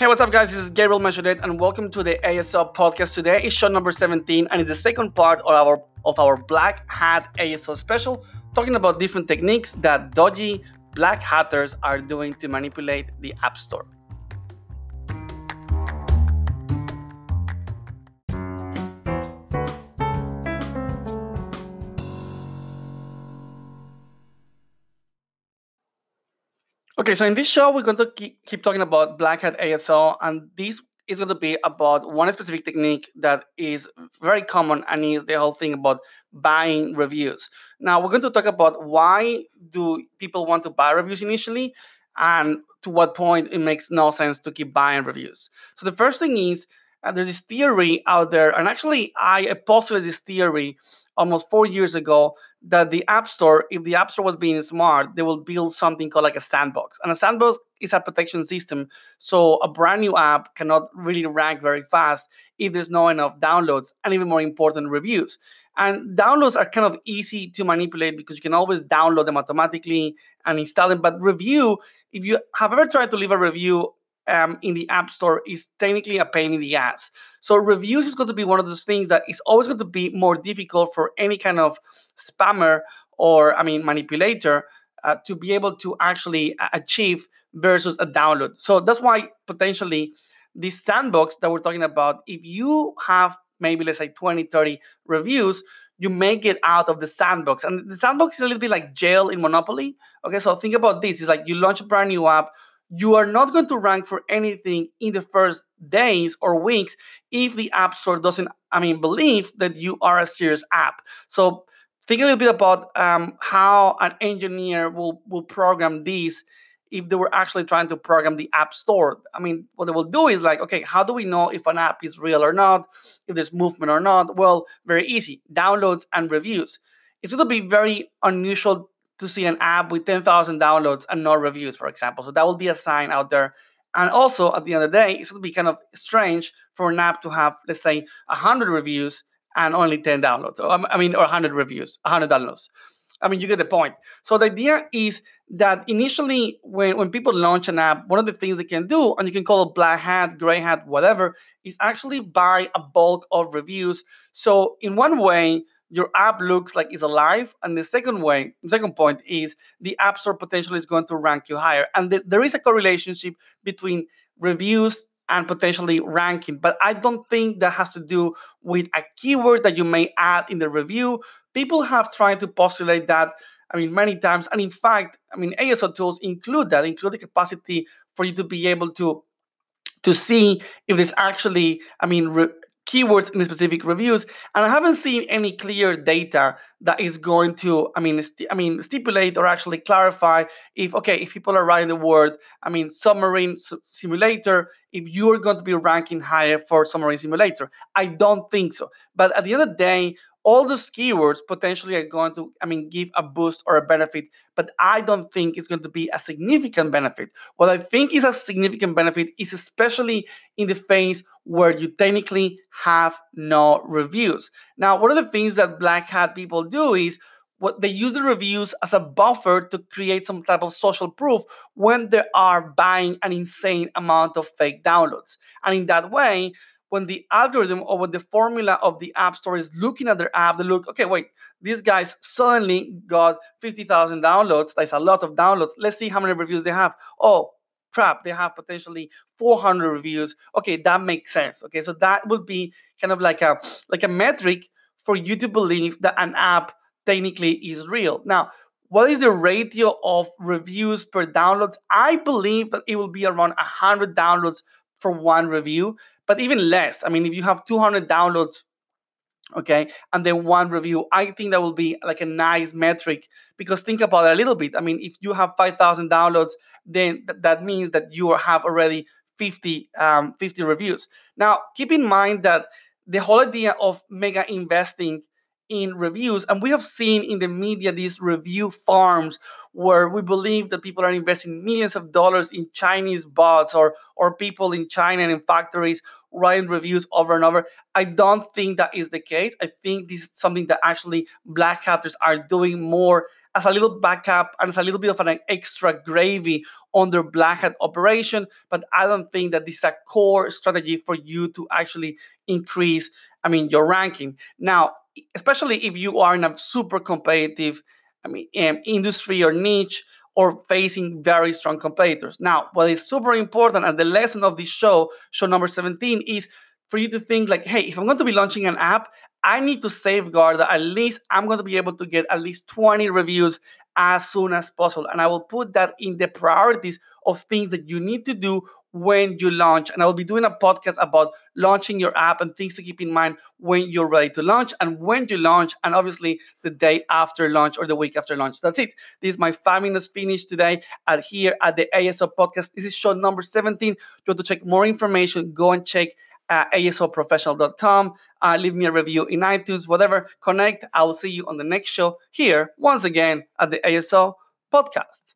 Hey, what's up, guys? This is Gabriel Machuret, and welcome to the ASO podcast. Today is show number 17, and it's the second part of our of our Black Hat ASO special, talking about different techniques that dodgy black hatters are doing to manipulate the App Store. Okay, so in this show, we're going to keep, talking about Black Hat ASO, and this is going to be about one specific technique that is very common and is the whole thing about buying reviews. Now, we're going to talk about why do people want to buy reviews initially and to what point it makes no sense to keep buying reviews. So the first thing is uh, there's this theory out there, and actually I postulated this theory almost four years ago that the App Store, if the App Store was being smart, they will build something called like a sandbox. And a sandbox is a protection system. So a brand new app cannot really rank very fast if there's not enough downloads and even more important, reviews. And downloads are kind of easy to manipulate because you can always download them automatically and install them. But review, if you have ever tried to leave a review um, in the App Store is technically a pain in the ass. So reviews is going to be one of those things that is always going to be more difficult for any kind of spammer or I mean manipulator uh, to be able to actually achieve versus a download. So that's why potentially this sandbox that we're talking about, if you have maybe let's say 20, 30 reviews, you may get out of the sandbox. And the sandbox is a little bit like jail in Monopoly. Okay, so think about this. It's like you launch a brand new app, you are not going to rank for anything in the first days or weeks if the app store doesn't i mean believe that you are a serious app. So think a little bit about um, how an engineer will will program these if they were actually trying to program the app store. I mean what they will do is like okay how do we know if an app is real or not? If there's movement or not? Well very easy downloads and reviews. It's going to be very unusual to see an app with 10,000 downloads and no reviews, for example. So that will be a sign out there. And also, at the end of the day, it's going to be kind of strange for an app to have, let's say, 100 reviews and only 10 downloads. So, um, I mean, or 100 reviews, 100 downloads. I mean, you get the point. So the idea is that initially, when, when people launch an app, one of the things they can do, and you can call it black hat, gray hat, whatever, is actually buy a bulk of reviews. So in one way, your app looks like it's alive. And the second way, second point is the app store potentially is going to rank you higher. And th- there is a correlation between reviews and potentially ranking. But I don't think that has to do with a keyword that you may add in the review. People have tried to postulate that. I mean, many times, and in fact, I mean, ASO tools include that, include the capacity for you to be able to to see if there's actually, I mean, re- keywords in specific reviews and i haven't seen any clear data that is going to i mean i mean stipulate or actually clarify if okay if people are writing the word i mean submarine s- simulator if you're going to be ranking higher for submarine simulator i don't think so but at the end of the day all those keywords potentially are going to, I mean, give a boost or a benefit, but I don't think it's going to be a significant benefit. What I think is a significant benefit is especially in the phase where you technically have no reviews. Now, one of the things that Black Hat people do is what they use the reviews as a buffer to create some type of social proof when they are buying an insane amount of fake downloads. And in that way, when the algorithm or when the formula of the app store is looking at their app, they look, okay, wait, these guys suddenly got 50,000 downloads. That's a lot of downloads. Let's see how many reviews they have. Oh, crap, they have potentially 400 reviews. Okay, that makes sense. Okay, so that would be kind of like a like a metric for you to believe that an app technically is real. Now, what is the ratio of reviews per downloads? I believe that it will be around 100 downloads for one review but even less. I mean, if you have 200 downloads, okay, and then one review, I think that will be like a nice metric because think about it a little bit. I mean, if you have 5,000 downloads, then th- that means that you have already 50, um, 50 reviews. Now, keep in mind that the whole idea of mega investing in reviews. And we have seen in the media these review farms where we believe that people are investing millions of dollars in Chinese bots or, or people in China and in factories writing reviews over and over. I don't think that is the case. I think this is something that actually black hatters are doing more as a little backup and as a little bit of an extra gravy on their black hat operation. But I don't think that this is a core strategy for you to actually increase, I mean, your ranking. Now, especially if you are in a super competitive, I mean, um, industry or niche or facing very strong competitors. Now, what is super important as the lesson of this show, show number 17, is for you to think like, hey, if I'm going to be launching an app, I need to safeguard that at least I'm going to be able to get at least 20 reviews as soon as possible. And I will put that in the priorities of things that you need to do when you launch. And I will be doing a podcast about launching your app and things to keep in mind when you're ready to launch and when you launch, and obviously the day after launch or the week after launch. That's it. This is my five minutes finish today at here at the ASO podcast. This is show number 17. If you want to check more information, go and check asoprofessional.com. Uh, leave me a review in iTunes, whatever. Connect. I will see you on the next show here, once again, at the ASO podcast.